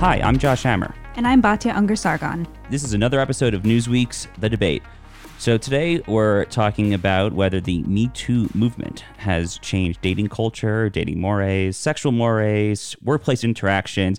Hi, I'm Josh Hammer. And I'm Batya Ungar Sargon. This is another episode of Newsweek's The Debate. So today we're talking about whether the Me Too movement has changed dating culture, dating mores, sexual mores, workplace interactions,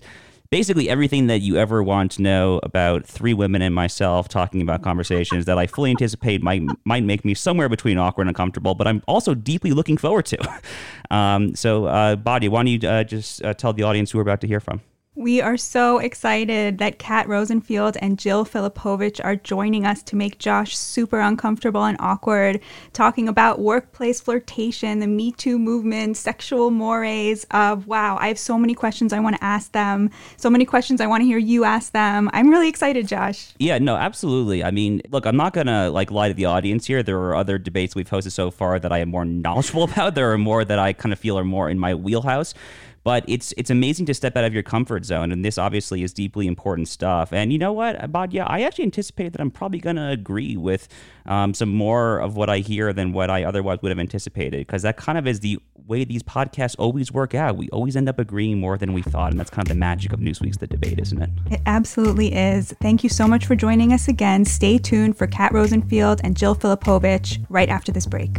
basically everything that you ever want to know about three women and myself talking about conversations that I fully anticipate might might make me somewhere between awkward and uncomfortable, but I'm also deeply looking forward to. Um, so, uh, Batya, why don't you uh, just uh, tell the audience who we're about to hear from? We are so excited that Kat Rosenfield and Jill Filipovic are joining us to make Josh super uncomfortable and awkward, talking about workplace flirtation, the Me Too movement, sexual mores. Of wow, I have so many questions I want to ask them. So many questions I want to hear you ask them. I'm really excited, Josh. Yeah, no, absolutely. I mean, look, I'm not gonna like lie to the audience here. There are other debates we've hosted so far that I am more knowledgeable about. There are more that I kind of feel are more in my wheelhouse. But it's it's amazing to step out of your comfort zone, and this obviously is deeply important stuff. And you know what, Batya, I actually anticipate that I'm probably going to agree with um, some more of what I hear than what I otherwise would have anticipated, because that kind of is the way these podcasts always work out. We always end up agreeing more than we thought, and that's kind of the magic of Newsweek's The Debate, isn't it? It absolutely is. Thank you so much for joining us again. Stay tuned for Kat Rosenfield and Jill Filipovic right after this break.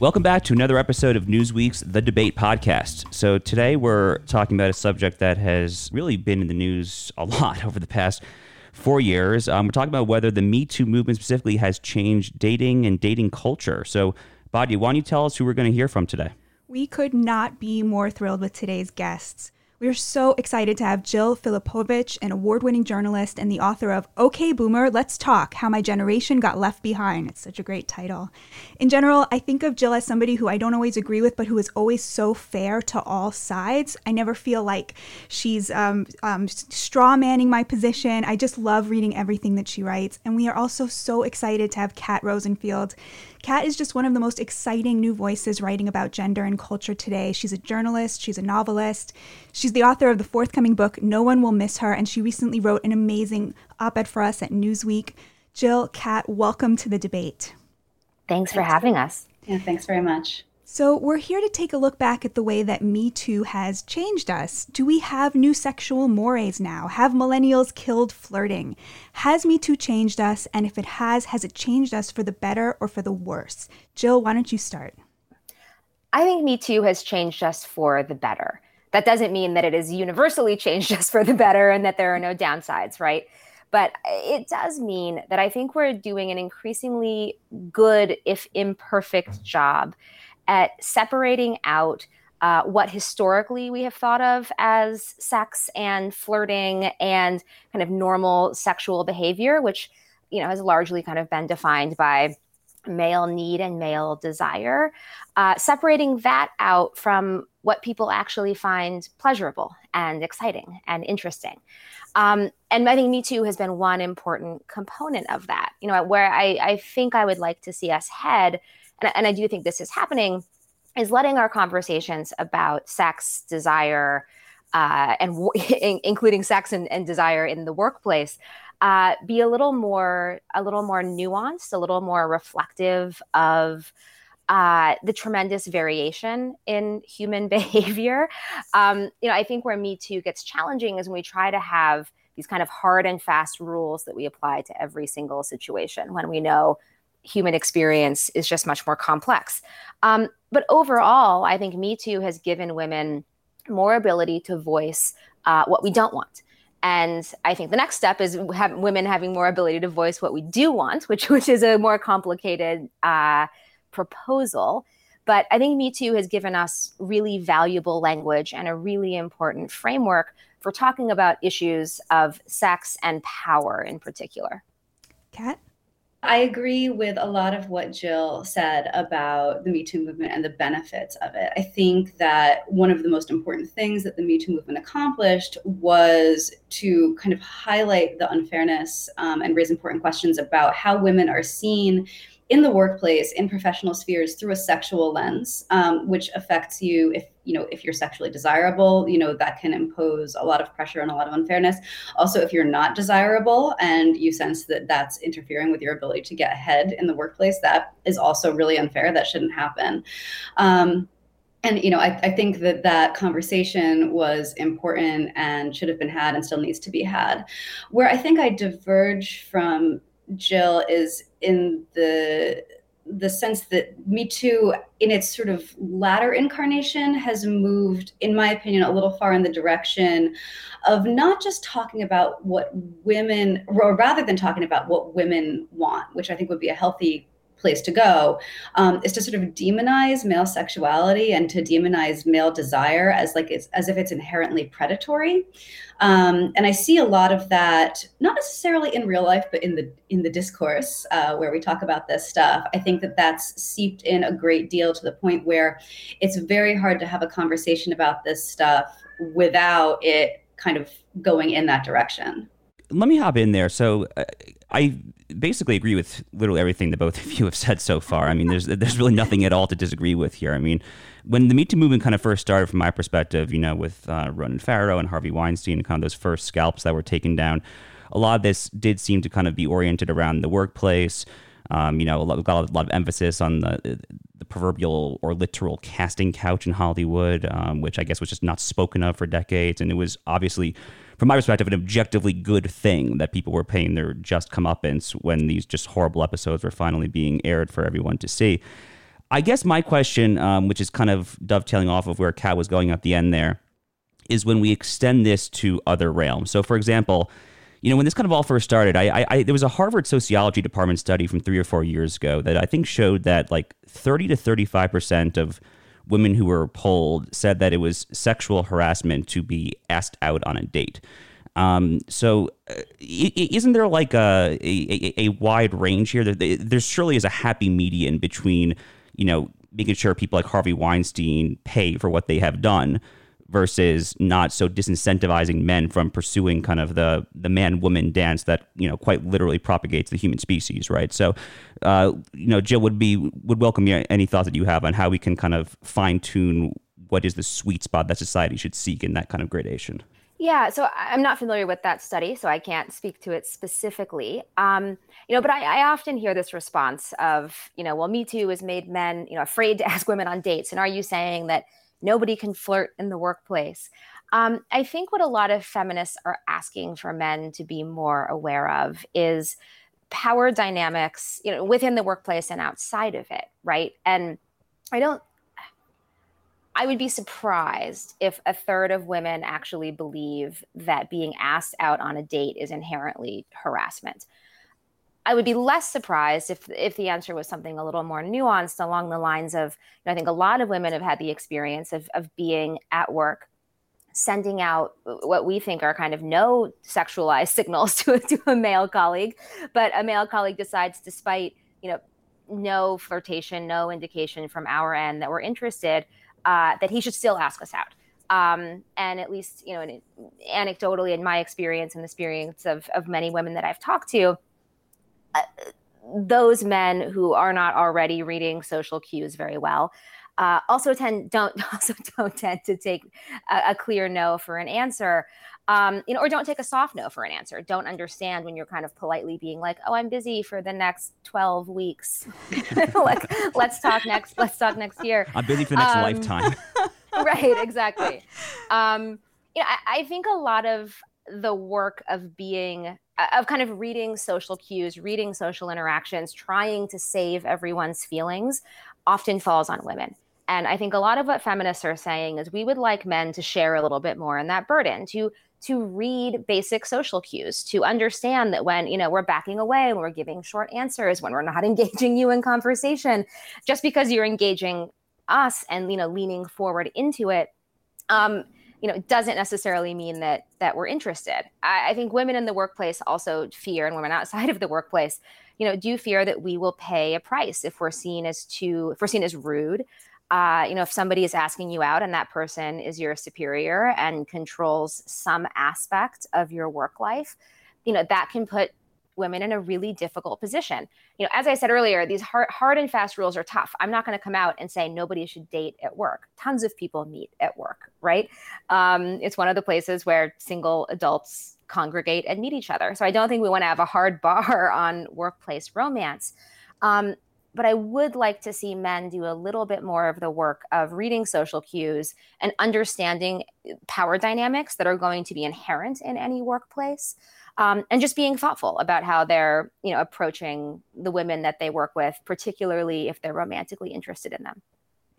Welcome back to another episode of Newsweek's The Debate Podcast. So, today we're talking about a subject that has really been in the news a lot over the past four years. Um, we're talking about whether the Me Too movement specifically has changed dating and dating culture. So, Batya, why don't you tell us who we're going to hear from today? We could not be more thrilled with today's guests. We are so excited to have Jill Filipovic, an award winning journalist and the author of OK Boomer, Let's Talk How My Generation Got Left Behind. It's such a great title. In general, I think of Jill as somebody who I don't always agree with, but who is always so fair to all sides. I never feel like she's um, um, straw manning my position. I just love reading everything that she writes. And we are also so excited to have Kat Rosenfield. Kat is just one of the most exciting new voices writing about gender and culture today. She's a journalist, she's a novelist, she's the author of the forthcoming book, No One Will Miss Her, and she recently wrote an amazing op ed for us at Newsweek. Jill, Kat, welcome to the debate. Thanks for having us. Yeah, thanks very much. So, we're here to take a look back at the way that Me Too has changed us. Do we have new sexual mores now? Have millennials killed flirting? Has Me Too changed us? And if it has, has it changed us for the better or for the worse? Jill, why don't you start? I think Me Too has changed us for the better. That doesn't mean that it has universally changed us for the better and that there are no downsides, right? But it does mean that I think we're doing an increasingly good, if imperfect, job at separating out uh, what historically we have thought of as sex and flirting and kind of normal sexual behavior, which you know has largely kind of been defined by male need and male desire, uh, separating that out from what people actually find pleasurable and exciting and interesting. Um, and I think Me Too has been one important component of that. You know, where I, I think I would like to see us head and, and I do think this is happening, is letting our conversations about sex, desire, uh, and w- including sex and, and, desire in the workplace uh, be a little more a little more nuanced, a little more reflective of uh, the tremendous variation in human behavior. Um, you know, I think where Me Too gets challenging is when we try to have these kind of hard and fast rules that we apply to every single situation when we know human experience is just much more complex. Um, but overall, I think Me Too has given women more ability to voice uh, what we don't want. And I think the next step is have women having more ability to voice what we do want, which which is a more complicated uh, proposal. But I think Me Too has given us really valuable language and a really important framework for talking about issues of sex and power in particular. Kat? I agree with a lot of what Jill said about the Me Too movement and the benefits of it. I think that one of the most important things that the Me Too movement accomplished was to kind of highlight the unfairness um, and raise important questions about how women are seen in the workplace in professional spheres through a sexual lens um, which affects you if you know if you're sexually desirable you know that can impose a lot of pressure and a lot of unfairness. Also if you're not desirable and you sense that that's interfering with your ability to get ahead in the workplace that is also really unfair. That shouldn't happen. Um, and you know I, I think that that conversation was important and should have been had and still needs to be had. Where i think i diverge from Jill is in the the sense that Me Too, in its sort of latter incarnation, has moved, in my opinion, a little far in the direction of not just talking about what women, or rather than talking about what women want, which I think would be a healthy place to go um, is to sort of demonize male sexuality and to demonize male desire as like it's as if it's inherently predatory. Um, and i see a lot of that not necessarily in real life but in the in the discourse uh, where we talk about this stuff. I think that that's seeped in a great deal to the point where it's very hard to have a conversation about this stuff without it kind of going in that direction let me hop in there so uh, I basically agree with literally everything that both of you have said so far. I mean, there's there's really nothing at all to disagree with here. I mean, when the Me Too movement kind of first started, from my perspective, you know, with uh, Ronan Farrow and Harvey Weinstein and kind of those first scalps that were taken down, a lot of this did seem to kind of be oriented around the workplace. Um, you know, a lot, got a lot of emphasis on the the proverbial or literal casting couch in Hollywood, um, which I guess was just not spoken of for decades, and it was obviously from my perspective, an objectively good thing that people were paying their just comeuppance when these just horrible episodes were finally being aired for everyone to see. I guess my question, um, which is kind of dovetailing off of where Kat was going at the end there, is when we extend this to other realms. So, for example, you know, when this kind of all first started, I, I, there was a Harvard sociology department study from three or four years ago that I think showed that like 30 to 35 percent of women who were polled said that it was sexual harassment to be asked out on a date. Um, so, uh, isn't there like a, a, a wide range here? There, there surely is a happy median between, you know, making sure people like Harvey Weinstein pay for what they have done versus not so disincentivizing men from pursuing kind of the the man woman dance that you know quite literally propagates the human species right? So uh, you know jill would be would welcome any thoughts that you have on how we can kind of fine tune what is the sweet spot that society should seek in that kind of gradation. Yeah, so I'm not familiar with that study, so I can't speak to it specifically. Um, you know, but I, I, often hear this response of, you know, well, Me Too has made men, you know, afraid to ask women on dates, and are you saying that nobody can flirt in the workplace. Um, I think what a lot of feminists are asking for men to be more aware of is power dynamics, you know, within the workplace and outside of it, right? And I don't I would be surprised if a third of women actually believe that being asked out on a date is inherently harassment. I would be less surprised if if the answer was something a little more nuanced along the lines of you know, I think a lot of women have had the experience of of being at work sending out what we think are kind of no sexualized signals to, to a male colleague but a male colleague decides despite you know no flirtation no indication from our end that we're interested uh, that he should still ask us out. Um, and at least you know anecdotally in my experience and the experience of, of many women that i've talked to those men who are not already reading social cues very well uh, also tend don't also don't tend to take a, a clear no for an answer um, you know, or don't take a soft no for an answer. Don't understand when you're kind of politely being like, "Oh, I'm busy for the next 12 weeks. like, let's talk next. Let's talk next year. I'm busy for the next um, lifetime." right. Exactly. Um, you know, I, I think a lot of the work of being of kind of reading social cues, reading social interactions, trying to save everyone's feelings often falls on women. And I think a lot of what feminists are saying is we would like men to share a little bit more in that burden, to to read basic social cues, to understand that when, you know, we're backing away, when we're giving short answers, when we're not engaging you in conversation, just because you're engaging us and, you know, leaning forward into it, um, you know, it doesn't necessarily mean that that we're interested. I, I think women in the workplace also fear, and women outside of the workplace, you know, do fear that we will pay a price if we're seen as too, if we're seen as rude. Uh, you know, if somebody is asking you out and that person is your superior and controls some aspect of your work life, you know, that can put women in a really difficult position. You know, as I said earlier, these hard, hard and fast rules are tough. I'm not going to come out and say nobody should date at work. Tons of people meet at work, right? Um, it's one of the places where single adults congregate and meet each other. So I don't think we want to have a hard bar on workplace romance. Um, but I would like to see men do a little bit more of the work of reading social cues and understanding power dynamics that are going to be inherent in any workplace um, and just being thoughtful about how they're you know approaching the women that they work with particularly if they're romantically interested in them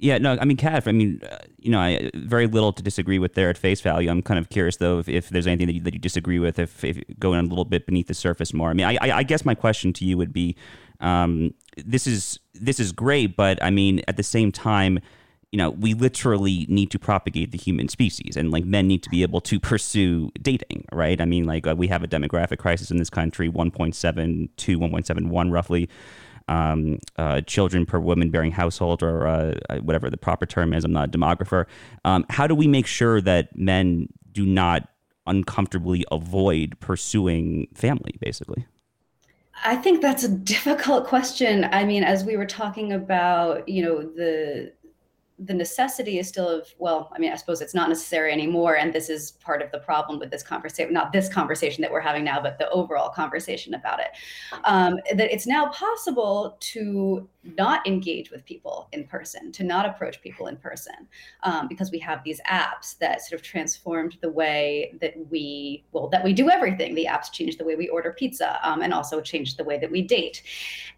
yeah, no, I mean, Kat, I mean, uh, you know, I very little to disagree with there at face value. I'm kind of curious though if, if there's anything that you, that you disagree with, if, if going a little bit beneath the surface more. I mean, I, I guess my question to you would be, um, this is this is great, but I mean, at the same time, you know, we literally need to propagate the human species, and like men need to be able to pursue dating, right? I mean, like uh, we have a demographic crisis in this country, 1.7 to 1.71 roughly. Um, uh, children per woman bearing household, or uh, uh, whatever the proper term is. I'm not a demographer. Um, how do we make sure that men do not uncomfortably avoid pursuing family, basically? I think that's a difficult question. I mean, as we were talking about, you know, the the necessity is still of well i mean i suppose it's not necessary anymore and this is part of the problem with this conversation not this conversation that we're having now but the overall conversation about it. Um, that it's now possible to not engage with people in person to not approach people in person um, because we have these apps that sort of transformed the way that we well that we do everything. The apps changed the way we order pizza um, and also changed the way that we date.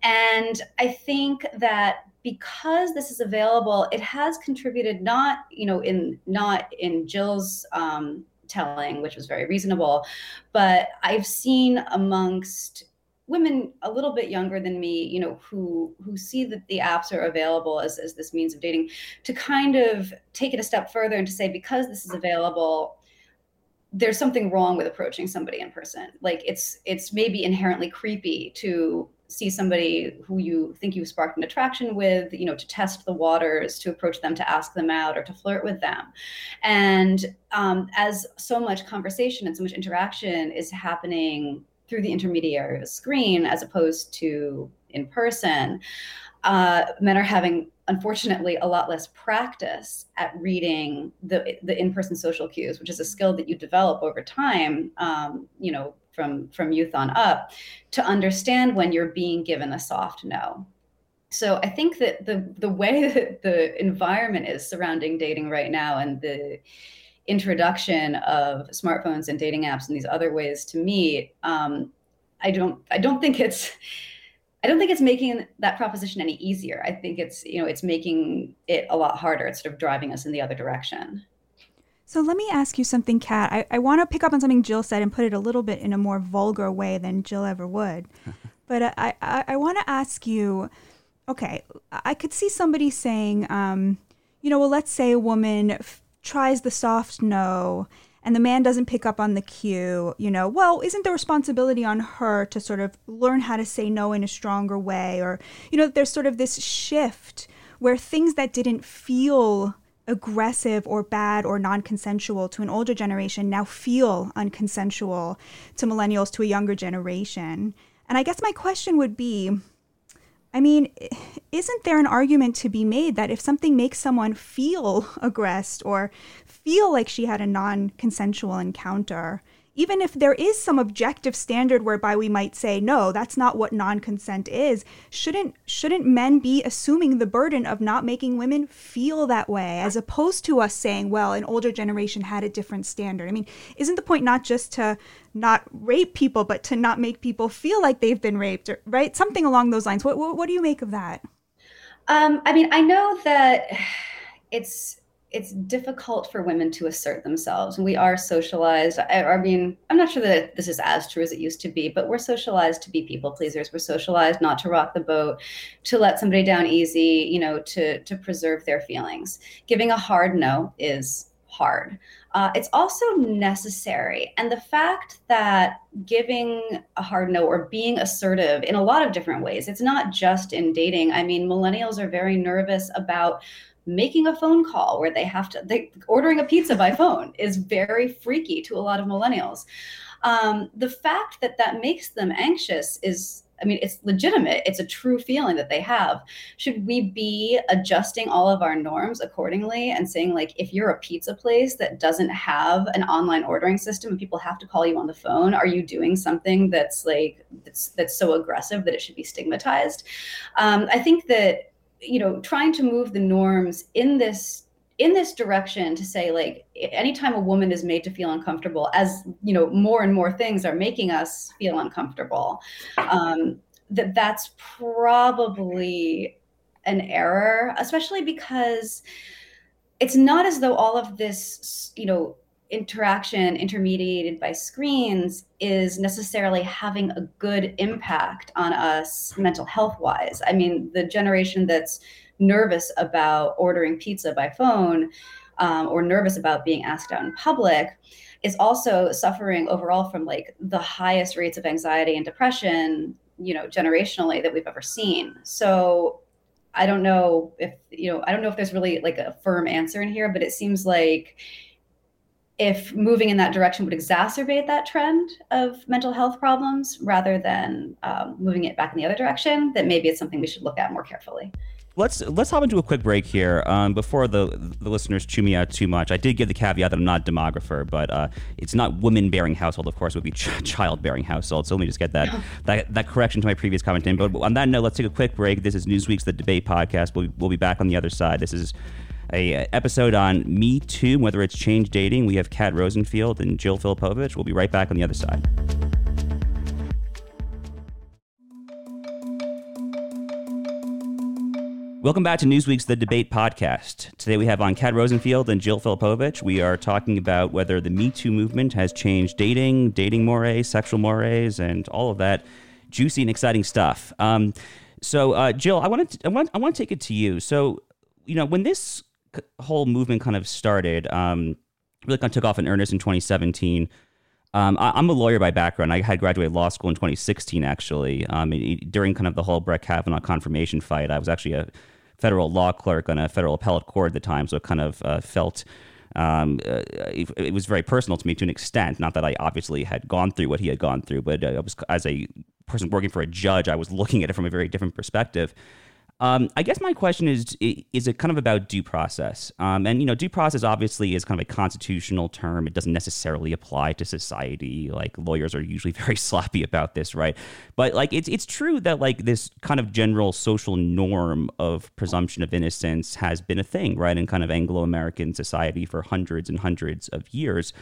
And i think that because this is available, it has contributed not, you know, in not in Jill's um, telling, which was very reasonable, but I've seen amongst women a little bit younger than me, you know, who who see that the apps are available as, as this means of dating, to kind of take it a step further and to say because this is available, there's something wrong with approaching somebody in person. Like it's it's maybe inherently creepy to see somebody who you think you've sparked an attraction with, you know, to test the waters, to approach them, to ask them out, or to flirt with them. And um, as so much conversation and so much interaction is happening through the intermediary of a screen as opposed to in person, uh, men are having unfortunately a lot less practice at reading the the in-person social cues which is a skill that you develop over time um, you know from from youth on up to understand when you're being given a soft no so i think that the the way that the environment is surrounding dating right now and the introduction of smartphones and dating apps and these other ways to meet um, i don't i don't think it's I don't think it's making that proposition any easier. I think it's, you know, it's making it a lot harder. It's sort of driving us in the other direction. So let me ask you something, Kat. I, I want to pick up on something Jill said and put it a little bit in a more vulgar way than Jill ever would. but I, I, I want to ask you okay, I could see somebody saying, um, you know, well, let's say a woman f- tries the soft no and the man doesn't pick up on the cue, you know, well, isn't the responsibility on her to sort of learn how to say no in a stronger way? Or, you know, there's sort of this shift where things that didn't feel aggressive or bad or non consensual to an older generation now feel unconsensual to millennials, to a younger generation. And I guess my question would be I mean, isn't there an argument to be made that if something makes someone feel aggressed or feel like she had a non consensual encounter, even if there is some objective standard whereby we might say no that's not what non-consent is shouldn't shouldn't men be assuming the burden of not making women feel that way as opposed to us saying well an older generation had a different standard? I mean isn't the point not just to not rape people but to not make people feel like they've been raped or, right? Something along those lines. What, what, what do you make of that? Um, i mean i know that it's it's difficult for women to assert themselves. We are socialized. I, I, mean, I'm not sure that this is as true as it used to be, but we're socialized to be people pleasers. We're socialized not to rock the boat, to let somebody down easy, you know, to to preserve their feelings. Giving a hard no is hard. Uh, it's also necessary. And the fact that giving a hard no or being assertive in a lot of different ways, it's not just in dating. I mean, millennials are very nervous about making a phone call where they have to they, ordering a pizza by phone is very freaky to a lot of millennials um, the fact that that makes them anxious is I mean, it's legitimate. It's a true feeling that they have. Should we be adjusting all of our norms accordingly and saying, like, if you're a pizza place that doesn't have an online ordering system and people have to call you on the phone, are you doing something that's like that's that's so aggressive that it should be stigmatized? Um, I think that you know, trying to move the norms in this in this direction to say like anytime a woman is made to feel uncomfortable as you know more and more things are making us feel uncomfortable um, that that's probably an error especially because it's not as though all of this you know interaction intermediated by screens is necessarily having a good impact on us mental health wise. I mean the generation that's nervous about ordering pizza by phone um, or nervous about being asked out in public is also suffering overall from like the highest rates of anxiety and depression you know generationally that we've ever seen. So i don't know if you know i don't know if there's really like a firm answer in here but it seems like if moving in that direction would exacerbate that trend of mental health problems rather than um, moving it back in the other direction, that maybe it's something we should look at more carefully let's let's hop into a quick break here um, before the the listeners chew me out too much. I did give the caveat that I'm not a demographer, but uh, it's not women bearing household. Of course, it would be ch- child bearing household. So let me just get that, that that correction to my previous comment in. But on that note, let's take a quick break. This is Newsweek's The Debate Podcast. We'll, we'll be back on the other side. This is a episode on Me Too, whether it's change dating. We have Kat Rosenfield and Jill Filipovic. We'll be right back on the other side. Welcome back to Newsweek's The Debate Podcast. Today we have on Kat Rosenfield and Jill Filipovic. We are talking about whether the Me Too movement has changed dating, dating mores, sexual mores, and all of that juicy and exciting stuff. Um, so, uh, Jill, I want to I want I want to take it to you. So, you know, when this whole movement kind of started, um, really kind of took off in earnest in 2017. Um, I, am a lawyer by background. I had graduated law school in 2016, actually. Um, during kind of the whole Brett Kavanaugh confirmation fight, I was actually a federal law clerk on a federal appellate court at the time, so it kind of uh, felt um, uh, it, it, was very personal to me to an extent. Not that I obviously had gone through what he had gone through, but uh, I was as a person working for a judge, I was looking at it from a very different perspective. Um, I guess my question is: Is it kind of about due process? Um, and you know, due process obviously is kind of a constitutional term. It doesn't necessarily apply to society. Like lawyers are usually very sloppy about this, right? But like, it's it's true that like this kind of general social norm of presumption of innocence has been a thing, right, in kind of Anglo American society for hundreds and hundreds of years.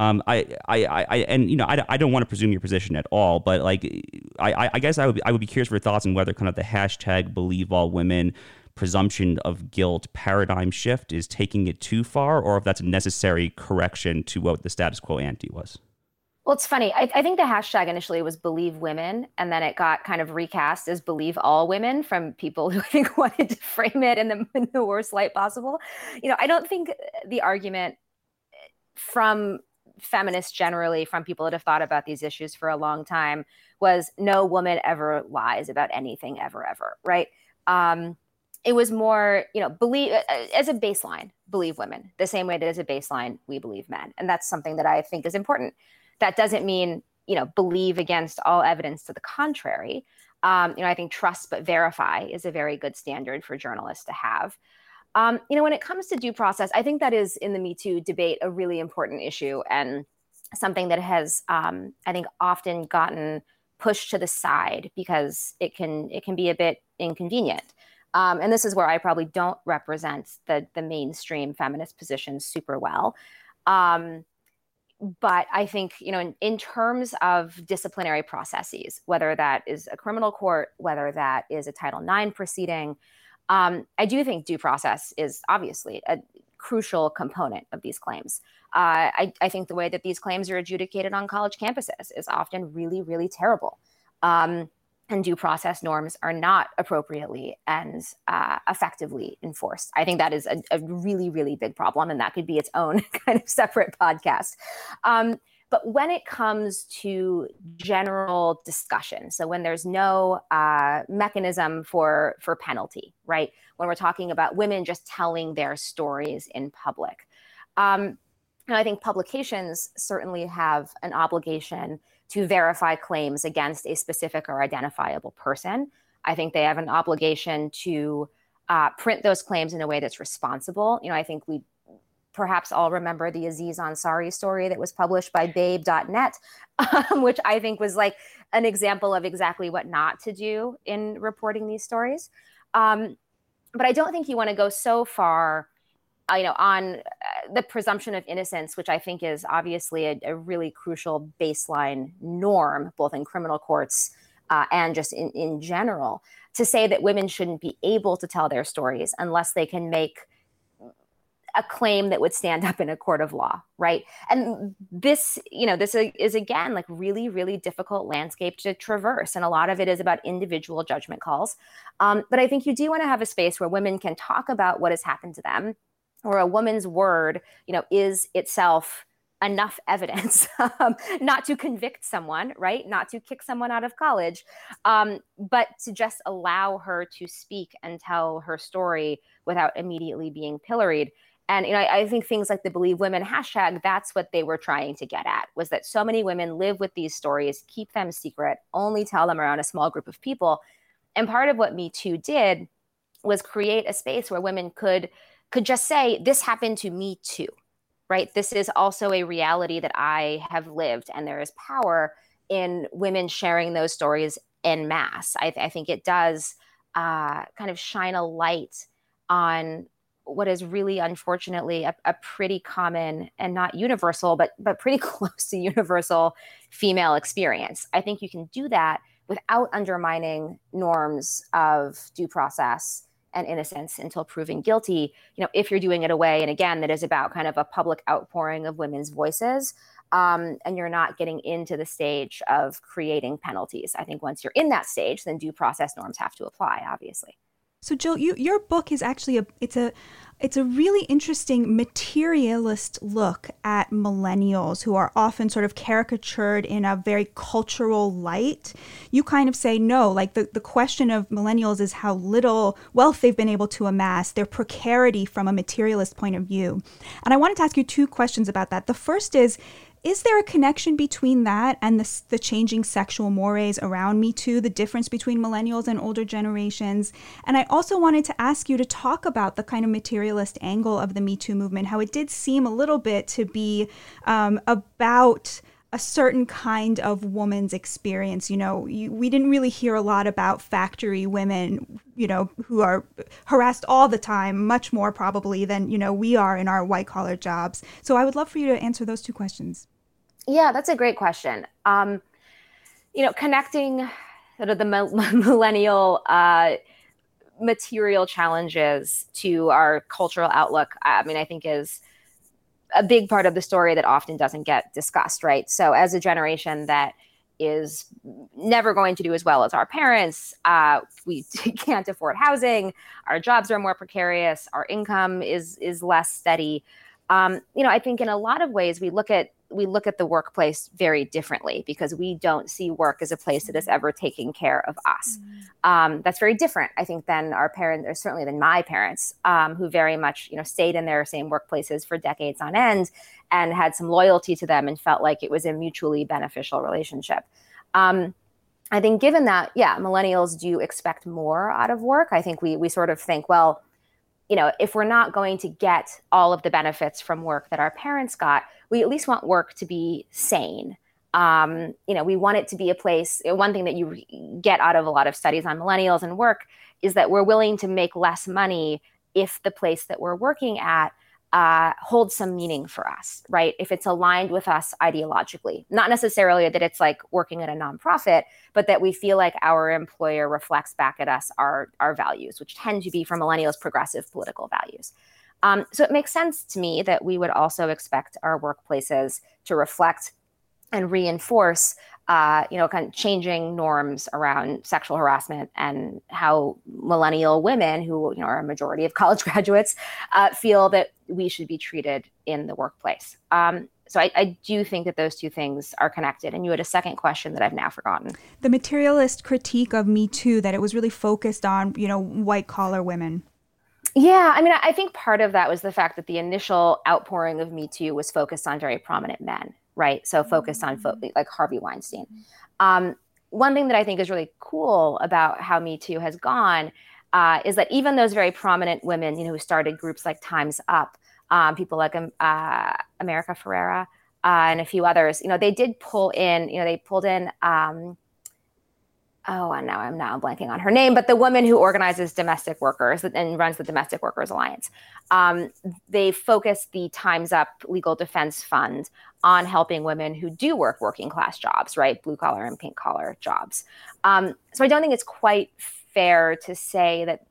Um, I, I, I, and you know, I, I don't want to presume your position at all, but like, I, I guess I would, be, I would be curious for your thoughts on whether kind of the hashtag believe all women presumption of guilt paradigm shift is taking it too far, or if that's a necessary correction to what the status quo ante was. Well, it's funny. I, I, think the hashtag initially was believe women, and then it got kind of recast as believe all women from people who I think wanted to frame it in the, in the worst light possible. You know, I don't think the argument from feminists generally, from people that have thought about these issues for a long time, was no woman ever lies about anything ever, ever, right? Um, it was more, you know, believe uh, uh, as a baseline, believe women the same way that as a baseline, we believe men. And that's something that I think is important. That doesn't mean, you know, believe against all evidence to the contrary. Um, you know, I think trust but verify is a very good standard for journalists to have. Um, you know, when it comes to due process, I think that is in the Me Too debate a really important issue and something that has, um, I think, often gotten pushed to the side because it can it can be a bit inconvenient. Um, and this is where I probably don't represent the the mainstream feminist position super well. Um, but I think you know, in, in terms of disciplinary processes, whether that is a criminal court, whether that is a Title IX proceeding, um, I do think due process is obviously a crucial component of these claims. Uh, I, I, think the way that these claims are adjudicated on college campuses is often really, really terrible. Um, and due process norms are not appropriately and uh, effectively enforced. I think that is a, a, really, really big problem, and that could be its own kind of separate podcast. Um, but when it comes to general discussion, so when there's no uh, mechanism for for penalty, right? When we're talking about women just telling their stories in public, um, and I think publications certainly have an obligation to verify claims against a specific or identifiable person. I think they have an obligation to uh, print those claims in a way that's responsible. You know, I think we perhaps all remember the Aziz Ansari story that was published by Babe.net, um, which I think was like an example of exactly what not to do in reporting these stories. Um, but I don't think you want to go so far uh, you know, on uh, the presumption of innocence, which I think is obviously a, a really crucial baseline norm, both in criminal courts uh, and just in, in general, to say that women shouldn't be able to tell their stories unless they can make a claim that would stand up in a court of law, right? And this, you know, this is again like really, really difficult landscape to traverse, and a lot of it is about individual judgment calls. Um, but I think you do want to have a space where women can talk about what has happened to them or a woman's word, you know, is itself enough evidence um, not to convict someone, right? Not to kick someone out of college, um, but to just allow her to speak and tell her story without immediately being pilloried. And you know, I, I think things like the Believe Women hashtag, that's what they were trying to get at, was that so many women live with these stories, keep them secret, only tell them around a small group of people. And part of what Me Too did was create a space where women could could just say, This happened to me too, right? This is also a reality that I have lived, and there is power in women sharing those stories in mass I, th- I think it does uh, kind of shine a light on what is really unfortunately a, a, pretty common and not universal but but pretty close to universal female experience. I think you can do that without undermining norms of due process and innocence until proven guilty. You know if you're doing it away and again that is about kind of a public outpouring of women's voices um, and you're not getting into the stage of creating penalties. I think once you're in that stage then due process norms have to apply obviously so Jill, you, your book is actually a it's a it's a really interesting materialist look at millennials who are often sort of caricatured in a very cultural light. You kind of say no, like the, the question of millennials is how little wealth they've been able to amass, their precarity from a materialist point of view. And I wanted to ask you two questions about that. The first is is there a connection between that and the, the changing sexual mores around Me Too, the difference between millennials and older generations? And I also wanted to ask you to talk about the kind of materialist angle of the Me Too movement, how it did seem a little bit to be um, about a certain kind of woman's experience. You know, you, we didn't really hear a lot about factory women, you know, who are harassed all the time, much more probably than, you know, we are in our white collar jobs. So I would love for you to answer those two questions. Yeah, that's a great question. Um, you know, connecting sort of the millennial uh, material challenges to our cultural outlook, I mean, I think is a big part of the story that often doesn't get discussed, right? So, as a generation that is never going to do as well as our parents. Uh, we can't afford housing. Our jobs are more precarious. Our income is is less steady. Um, you know, I think in a lot of ways we look at we look at the workplace very differently because we don't see work as a place that is ever taking care of us. Mm-hmm. Um, that's very different, I think, than our parents, or certainly than my parents, um, who very much, you know, stayed in their same workplaces for decades on end and had some loyalty to them and felt like it was a mutually beneficial relationship. Um, I think, given that, yeah, millennials do expect more out of work. I think we we sort of think, well, you know, if we're not going to get all of the benefits from work that our parents got, we at least want work to be sane. Um, you know, we want it to be a place. One thing that you get out of a lot of studies on millennials and work is that we're willing to make less money if the place that we're working at uh, holds some meaning for us, right? If it's aligned with us ideologically, not necessarily that it's like working at a nonprofit, but that we feel like our employer reflects back at us our our values, which tend to be for millennials progressive political values. Um, so it makes sense to me that we would also expect our workplaces to reflect and reinforce uh, you know, kind of changing norms around sexual harassment and how millennial women, who you know are a majority of college graduates, uh, feel that we should be treated in the workplace. Um, so I, I, do think that those two things are connected. And you had a second question that I've now forgotten. The materialist critique of Me Too that it was really focused on, you know, white collar women. Yeah, I mean, I think part of that was the fact that the initial outpouring of Me Too was focused on very prominent men right? So focused on fo- mm. like Harvey Weinstein. Um, one thing that I think is really cool about how Me Too has gone uh, is that even those very prominent women, you know, who started groups like Times Up, um, people like um, uh, America Ferrera uh, and a few others, you know, they did pull in, you know, they pulled in um, oh, and now I'm now blanking on her name, but the woman who organizes domestic workers and runs the Domestic Workers Alliance. Um, they focus the Times Up Legal Defense Fund on helping women who do work working class jobs, right? Blue collar and pink collar jobs. Um, so I don't think it's quite fair to say that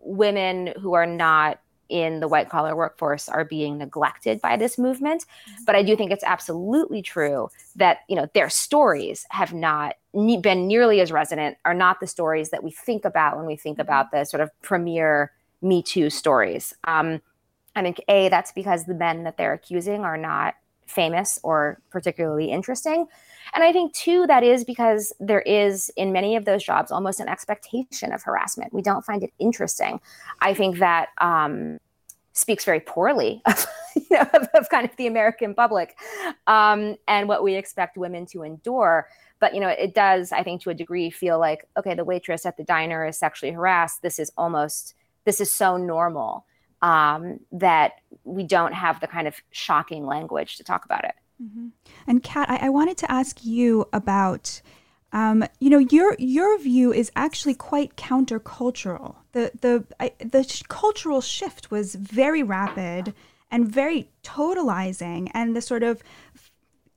women who are not in the white collar workforce are being neglected by this movement mm-hmm. but i do think it's absolutely true that you know their stories have not been nearly as resonant are not the stories that we think about when we think mm-hmm. about the sort of premier me too stories um, i think a that's because the men that they're accusing are not famous or particularly interesting and I think, too, that is because there is in many of those jobs almost an expectation of harassment. We don't find it interesting. I think that um, speaks very poorly of, you know, of, of, kind of the American public um, and what we expect women to endure. But you know, it does, I think, to a degree, feel like okay, the waitress at the diner is sexually harassed. This is almost this is so normal um, that we don't have the kind of shocking language to talk about it. Mm-hmm. And Kat, I, I, wanted to ask you about, um, you know, your your view is actually quite countercultural. The the I, the sh- cultural shift was very rapid and very totalizing, and the sort of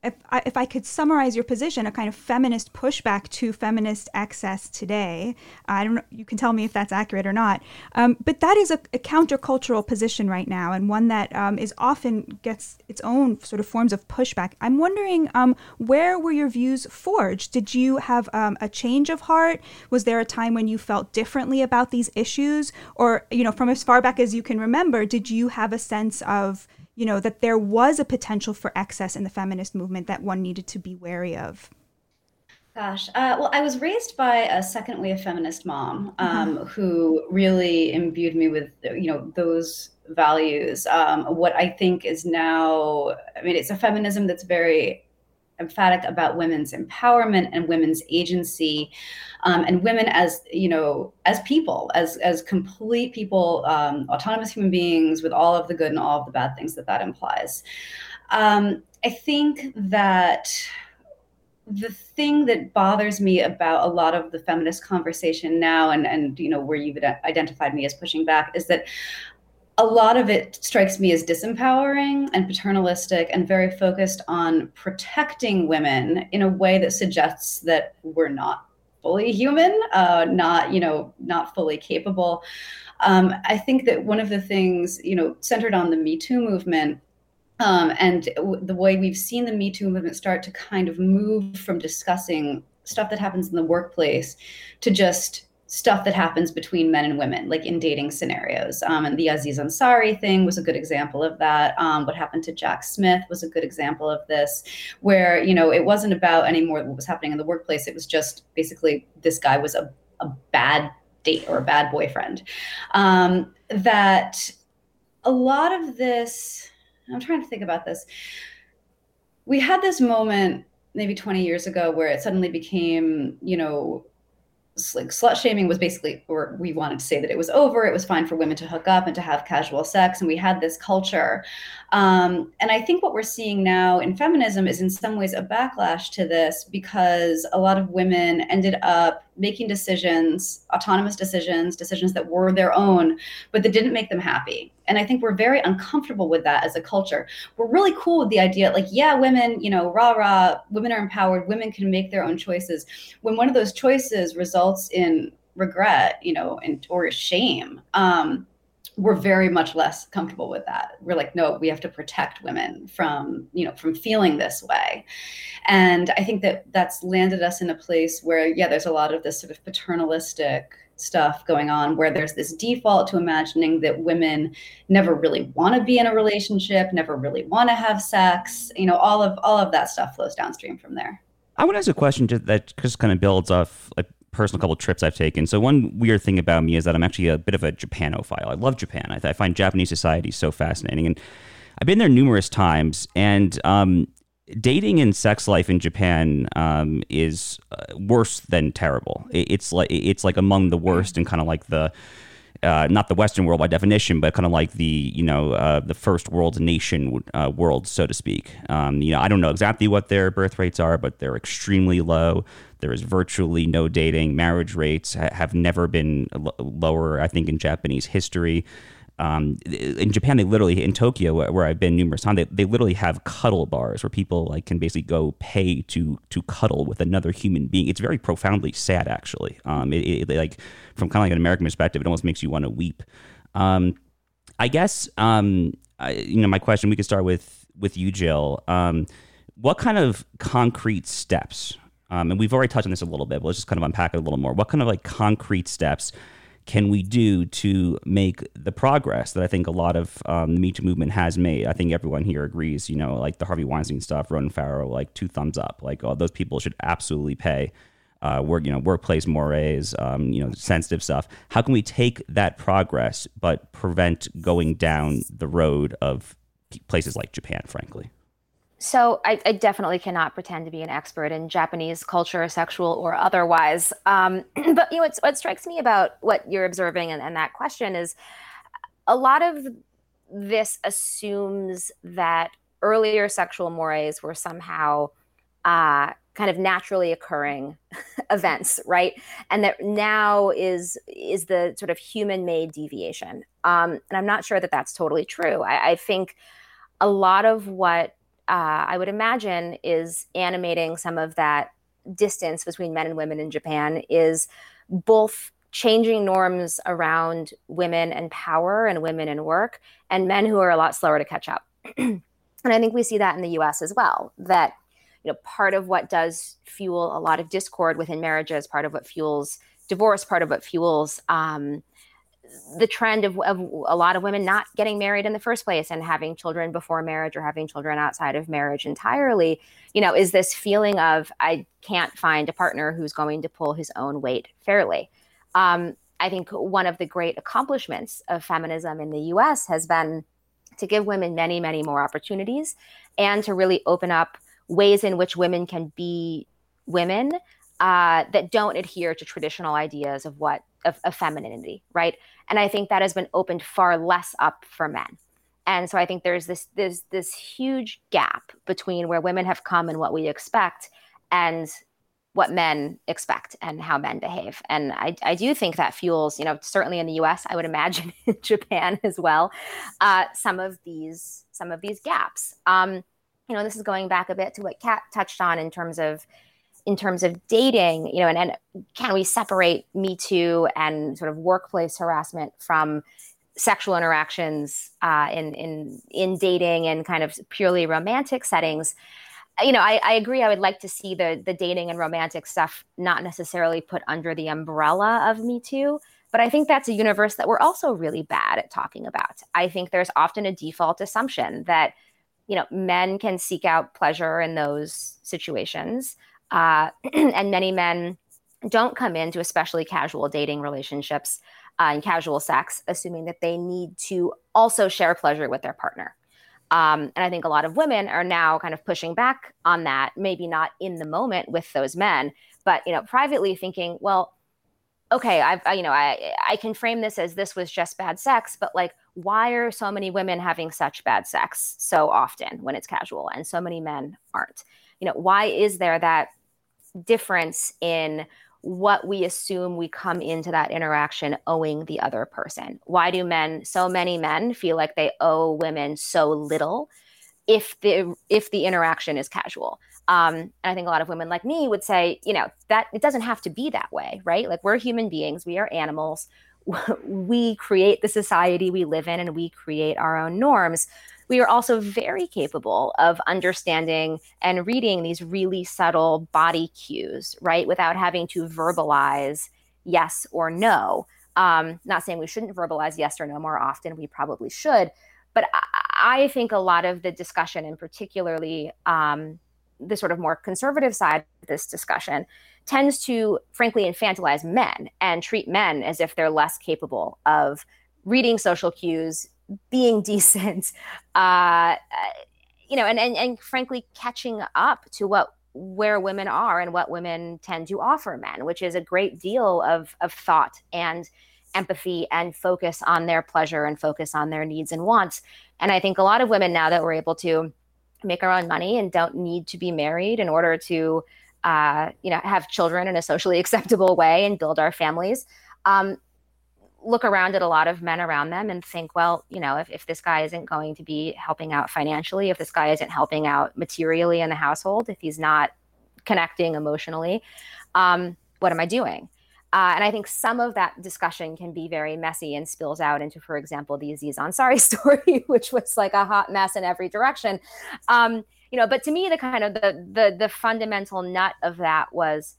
if I, if I could summarize your position, a kind of feminist pushback to feminist excess today. I don't you can tell me if that's accurate or not. Um, but that is a, a, countercultural position right now, and one that um, is often gets its own sort of forms of pushback. I'm wondering um, where were your views forged? Did you have um, a change of heart? Was there a time when you felt differently about these issues, or you know, from as far back as you can remember, did you have a sense of you know, that there was a potential for excess in the feminist movement that one needed to be wary of? Gosh, uh, well, I was raised by a second wave feminist mom um, uh-huh. who really imbued me with, you know, those values. Um, what I think is now, I mean, it's a feminism that's very emphatic about women's empowerment and women's agency um, and women as you know as people as as complete people um, autonomous human beings with all of the good and all of the bad things that that implies. Um, i think that the thing that bothers me about a lot of the feminist conversation now and and you know where you've identified me as pushing back is that a lot of it strikes me as disempowering and paternalistic and very focused on protecting women in a way that suggests that we're not fully human uh, not you know not fully capable. Um, i think that one of the things you know centered on the me too movement um, and the way we've seen the me too movement start to kind of move from discussing stuff that happens in the workplace to just stuff that happens between men and women, like in dating scenarios. Um, and the Aziz Ansari thing was a good example of that. Um, what happened to Jack Smith was a good example of this, where you know it wasn't about anymore what was happening in the workplace. It was just basically this guy was a, a bad date or a bad boyfriend. Um, that a lot of this, I'm trying to think about this. We had this moment maybe 20 years ago where it suddenly became, you know, like slut shaming was basically or we wanted to say that it was over. It was fine for women to hook up and to have casual sex and we had this culture. Um, and i think what we're seeing now in feminism is in some ways a backlash to this because a lot of women ended up making decisions autonomous decisions decisions that were their own but that didn't make them happy. And i think we're very uncomfortable with that as a culture. We're really cool with the idea like yeah women you know rah rah women are empowered women can make their own choices. When one of those choices results in regret you know and or shame um we're very much less comfortable with that. We're like, no, we have to protect women from, you know, from feeling this way. And I think that that's landed us in a place where, yeah, there's a lot of this sort of paternalistic stuff going on where there's this default to imagining that women never really want to be in a relationship, never really want to have sex. You know, all of all of that stuff flows downstream from there. I want to ask a question that just kind of builds off like personal couple trips I've taken. So one weird thing about me is that I'm actually a bit of a Japanophile. I love Japan. I, I find Japanese society so fascinating, and I've been there numerous times. And um, dating and sex life in Japan um, is uh, worse than terrible. It, it's like it's like among the worst and kind of like the uh, not the Western world by definition, but kind of like the you know uh, the first world nation uh, world, so to speak. Um, you know, I don't know exactly what their birth rates are, but they're extremely low. There is virtually no dating. Marriage rates ha- have never been lower, I think, in Japanese history. Um, in Japan, they literally in Tokyo, where I've been numerous times, they, they literally have cuddle bars where people like can basically go pay to to cuddle with another human being. It's very profoundly sad, actually. Um, it, it, like from kind of like an American perspective, it almost makes you want to weep. Um, I guess um, I, you know my question. We could start with with you, Jill. Um, what kind of concrete steps um, and we've already touched on this a little bit, but let's just kind of unpack it a little more. What kind of like concrete steps can we do to make the progress that I think a lot of um, the Me Too movement has made? I think everyone here agrees, you know, like the Harvey Weinstein stuff, Ronan Farrow, like two thumbs up. Like oh, those people should absolutely pay. Uh, work, you know, workplace mores, um, you know, sensitive stuff. How can we take that progress but prevent going down the road of places like Japan, frankly? So I, I, definitely cannot pretend to be an expert in Japanese culture, sexual or otherwise. Um, but you know, what strikes me about what you're observing and, and, that question is a lot of this assumes that earlier sexual mores were somehow uh, kind of naturally occurring events, right? And that now is is the sort of human-made deviation. Um, and I'm not sure that that's totally true. I, I think a lot of what uh, I would imagine is animating some of that distance between men and women in Japan is both changing norms around women and power and women and work and men who are a lot slower to catch up. and I think we see that in the US as well that you know part of what does fuel a lot of discord within marriages part of what fuels divorce part of what fuels um, the trend of, of a lot of women not getting married in the first place and having children before marriage or having children outside of marriage entirely you know is this feeling of i can't find a partner who's going to pull his own weight fairly. Um, i think one of the great accomplishments of feminism in the us has been to give women many many more opportunities and to really open up ways in which women can be women uh, that don't adhere to traditional ideas of what of, of femininity, right? And I think that has been opened far less up for men. And so I think there's this this this huge gap between where women have come and what we expect and what men expect and how men behave. And I, I do think that fuels, you know, certainly in the US, I would imagine in Japan as well, uh, some of these some of these gaps. Um, you know, this is going back a bit to what Kat touched on in terms of in terms of dating, you know, and, and can we separate Me Too and sort of workplace harassment from sexual interactions uh, in in in dating and kind of purely romantic settings? You know, I, I agree. I would like to see the the dating and romantic stuff not necessarily put under the umbrella of Me Too, but I think that's a universe that we're also really bad at talking about. I think there's often a default assumption that you know men can seek out pleasure in those situations uh, and many men don't come into especially casual dating relationships uh, and casual sex, assuming that they need to also share pleasure with their partner. Um, and I think a lot of women are now kind of pushing back on that, maybe not in the moment with those men, but you know, privately thinking, well, okay, I've I, you know, I I can frame this as this was just bad sex, but like, why are so many women having such bad sex so often when it's casual, and so many men aren't? You know, why is there that difference in what we assume we come into that interaction owing the other person. Why do men, so many men, feel like they owe women so little if the if the interaction is casual? Um, and I think a lot of women like me would say, you know, that it doesn't have to be that way, right? Like we're human beings, we are animals. we create the society we live in and we create our own norms, we are also very capable of understanding and reading these really subtle body cues, right? Without having to verbalize yes or no. Um, not saying we shouldn't verbalize yes or no more often, we probably should. But I, I think a lot of the discussion, and particularly um, the sort of more conservative side of this discussion, tends to frankly infantilize men and treat men as if they're less capable of reading social cues, being decent, uh, you know, and, and and frankly catching up to what where women are and what women tend to offer men, which is a great deal of of thought and empathy and focus on their pleasure and focus on their needs and wants. And I think a lot of women now that we're able to make our own money and don't need to be married in order to uh, you know have children in a socially acceptable way and build our families um, look around at a lot of men around them and think, well, you know, if, if this guy isn't going to be helping out financially, if this guy isn't helping out materially in the household, if he's not connecting emotionally, um, what am I doing? Uh, and I think some of that discussion can be very messy and spills out into, for example, the Aziz Ansari story, which was like a hot mess in every direction. Um, you know, but to me, the kind of the the the fundamental nut of that was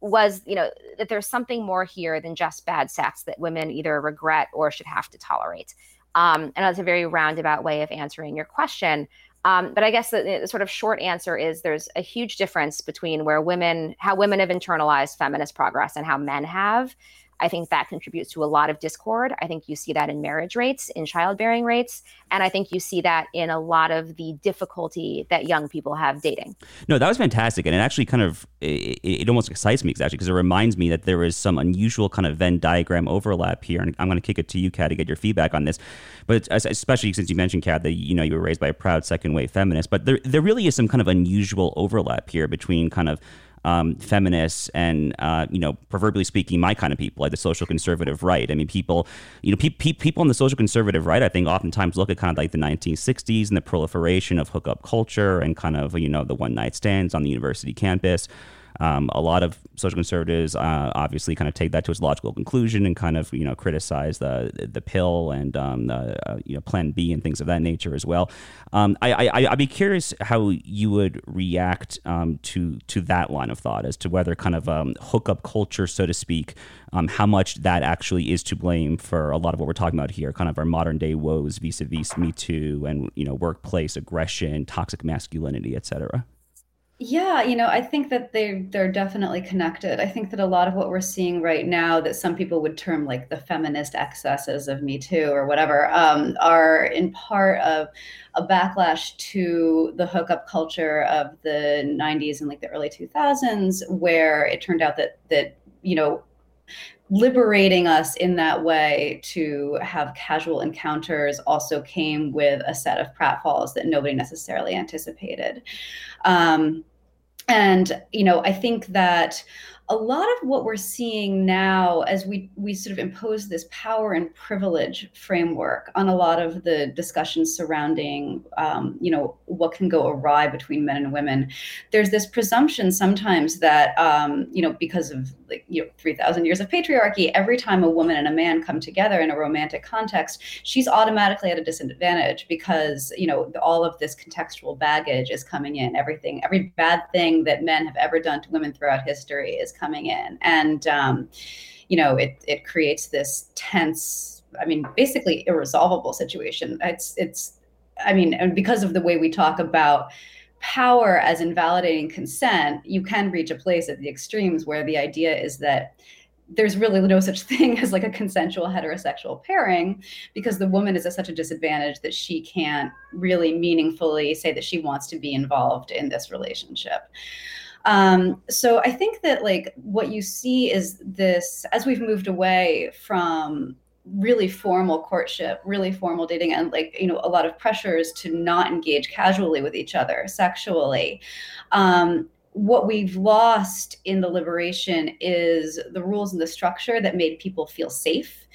was you know that there's something more here than just bad sex that women either regret or should have to tolerate. Um, and that's a very roundabout way of answering your question. Um, but i guess the, the, sort of short answer is there's a huge difference between where women how women have internalized feminist progress and how men have I think that contributes to a lot of discord. I think you see that in marriage rates, in childbearing rates, and I think you see that in a lot of the difficulty that young people have dating. No, that was fantastic, and it actually kind of it, it almost excites me actually because it reminds me that there is some unusual kind of Venn diagram overlap here, and I'm going to kick it to you, Kat, to get your feedback on this. But especially since you mentioned, Kat, that you know you were raised by a proud second wave feminist, but there there really is some kind of unusual overlap here between kind of um, feminists and uh, you know, proverbially speaking, my kind of people, like the social conservative right. I mean, people, you know, pe- pe- people on the social conservative right, I think, oftentimes look at kind of like the 1960s and the proliferation of hookup culture and kind of you know the one night stands on the university campus. Um, a lot of social conservatives uh, obviously kind of take that to its logical conclusion and kind of you know criticize the the pill and um, the uh, you know Plan B and things of that nature as well. Um, I, I I'd be curious how you would react um, to to that line of thought as to whether kind of um, hookup culture, so to speak, um, how much that actually is to blame for a lot of what we're talking about here, kind of our modern day woes vis-a-vis Me Too and you know workplace aggression, toxic masculinity, etc. Yeah, you know, I think that they they're definitely connected. I think that a lot of what we're seeing right now, that some people would term like the feminist excesses of Me Too or whatever, um, are in part of a backlash to the hookup culture of the '90s and like the early 2000s, where it turned out that that you know liberating us in that way to have casual encounters also came with a set of pratfalls that nobody necessarily anticipated. Um, and you know i think that a lot of what we're seeing now as we we sort of impose this power and privilege framework on a lot of the discussions surrounding um, you know what can go awry between men and women there's this presumption sometimes that um, you know because of like you know 3000 years of patriarchy every time a woman and a man come together in a romantic context she's automatically at a disadvantage because you know all of this contextual baggage is coming in. Everything every bad thing that men have ever done to women throughout history is coming in. And um, you know it it creates this tense i mean basically irresolvable situation. It's it's i mean and because of the way we talk about power as invalidating consent you can reach a place at the extremes where the idea is that there's really no such thing as like a consensual heterosexual pairing because the woman is at such a disadvantage that she can't really meaningfully say that she wants to be involved in this relationship um, so I think that like what you see is this as we've moved away from really formal courtship, really formal dating, and like, you know, a lot of pressures to not engage casually with each other sexually. Um, what we've lost in the liberation is the rules and the structure that made people feel safe.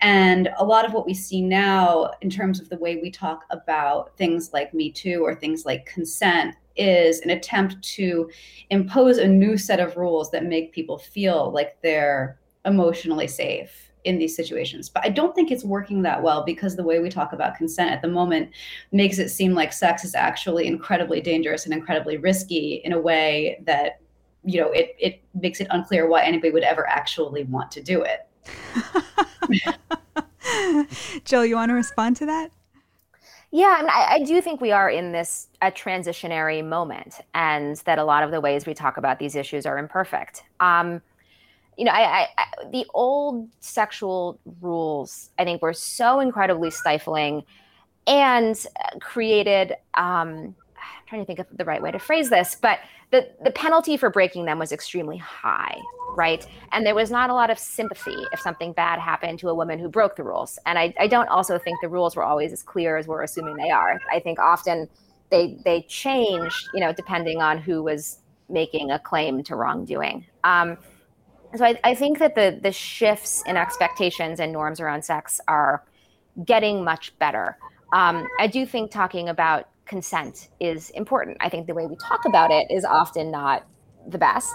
And a lot of what we see now, in terms of the way we talk about things like Me Too or things like consent, is an attempt to impose a new set of rules that make people feel like they're emotionally safe in these situations. But I don't think it's working that well because the way we talk about consent at the moment makes it seem like sex is actually incredibly dangerous and incredibly risky in a way that you know it it makes it unclear why anybody would ever actually want to do it. Jill, you want to respond to that? Yeah, I, mean, I, I, do think we are in this a transitionary moment, and that a lot of the ways we talk about these issues are imperfect. Um, you know, I, I, the old sexual rules, I think, were so incredibly stifling and created. Um, trying to think of the right way to phrase this, but the the penalty for breaking them was extremely high, right? And there was not a lot of sympathy if something bad happened to a woman who broke the rules. And I, I don't also think the rules were always as clear as we're assuming they are. I think often they they changed, you know, depending on who was making a claim to wrongdoing. Um, so I, I think that the the shifts in expectations and norms around sex are getting much better. Um, I do think talking about consent is important. I think the way we talk about it is often not the best.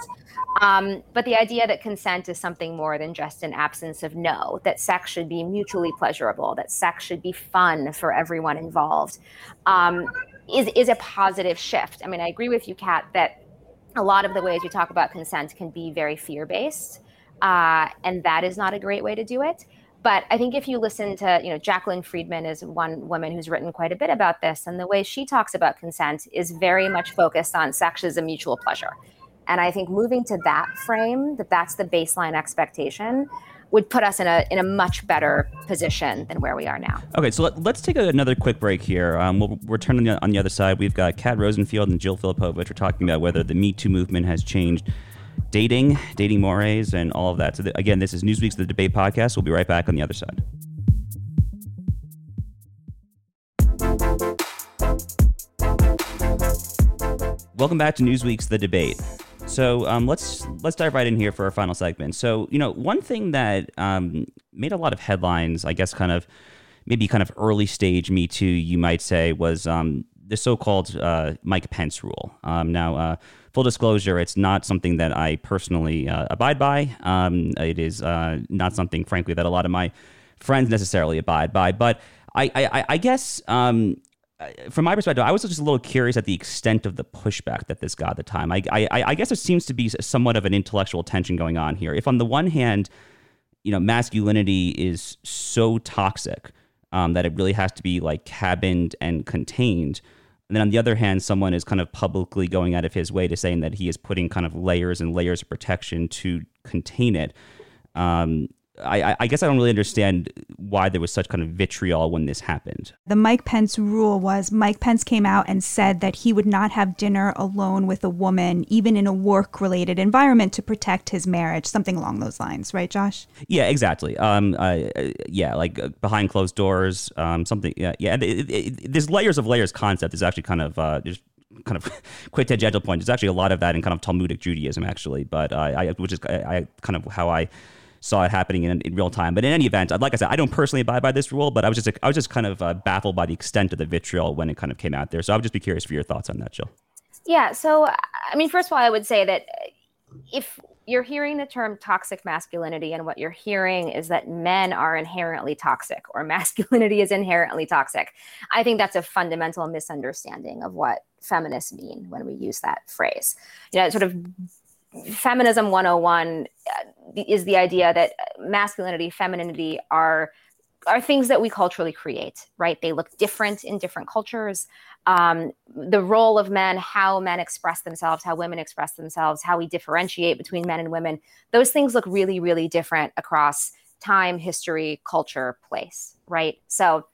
Um, but the idea that consent is something more than just an absence of no, that sex should be mutually pleasurable, that sex should be fun for everyone involved, um, is, is a positive shift. I mean, I agree with you, Kat, that a lot of the ways we talk about consent can be very fear based. Uh, and that is not a great way to do it. But I think if you listen to, you know, Jaclyn Friedman is one woman who's written quite a bit about this, and the way she talks about consent is very much focused on sex as a mutual pleasure. And I think moving to that frame, that that's the baseline expectation, would put us in a in a much better position than where we are now. Okay, so let, us take another quick break here. Um, we'll return on the, on the other side. We've got Kat Rosenfield and Jill Filipovic. We're talking about whether the Me Too movement has changed dating, dating mores, and all of that. So, the, again, this is Newsweek's The Debate Podcast. We'll be right back on the other side. Welcome back to Newsweek's The Debate. So um, let's let's dive right in here for our final segment. So you know, one thing that um, made a lot of headlines, I guess, kind of maybe kind of early stage Me Too, you might say, was um, the so-called uh, Mike Pence rule. Um, now, uh, full disclosure, it's not something that I personally uh, abide by. Um, it is uh, not something, frankly, that a lot of my friends necessarily abide by. But I, I, I guess um, from my perspective, I was just a little curious at the extent of the pushback that this got at the time. I, I, I guess there seems to be somewhat of an intellectual tension going on here. If on the one hand, you know, masculinity is so toxic um, that it really has to be like cabined and contained and then on the other hand, someone is kind of publicly going out of his way to saying that he is putting kind of layers and layers of protection to contain it. Um, I, I, guess I don't really understand why there was such kind of vitriol when this happened. The Mike Pence rule was Mike Pence came out and said that he would not have dinner alone with a woman, even in a work related environment, to protect his marriage, something along those lines, right, Josh? Yeah, exactly. Um, uh, yeah, like uh, behind closed doors, um, something. Yeah, yeah. It, it, it, this layers of layers concept is actually kind of uh, there's kind of quick tangential point. There's actually a lot of that in kind of Talmudic Judaism, actually, but uh, I, which is I, I kind of how I saw it happening in, in real time. But in any event, like I said, I don't personally abide by this rule, but I was just I was just kind of uh, baffled by the extent of the vitriol when it kind of came out there. So I would just be curious for your thoughts on that, Jill. Yeah. So I mean, first of all, I would say that if you're hearing the term toxic masculinity and what you're hearing is that men are inherently toxic or masculinity is inherently toxic i think that's a fundamental misunderstanding of what feminists mean when we use that phrase you know sort of feminism 101 uh, is the idea that masculinity, femininity are are things that we culturally create, right? They look different in different cultures. Um, the role of men, how men express themselves, how women express themselves, how we differentiate between men and women, those things look really, really different across time, history, culture, place, right? So,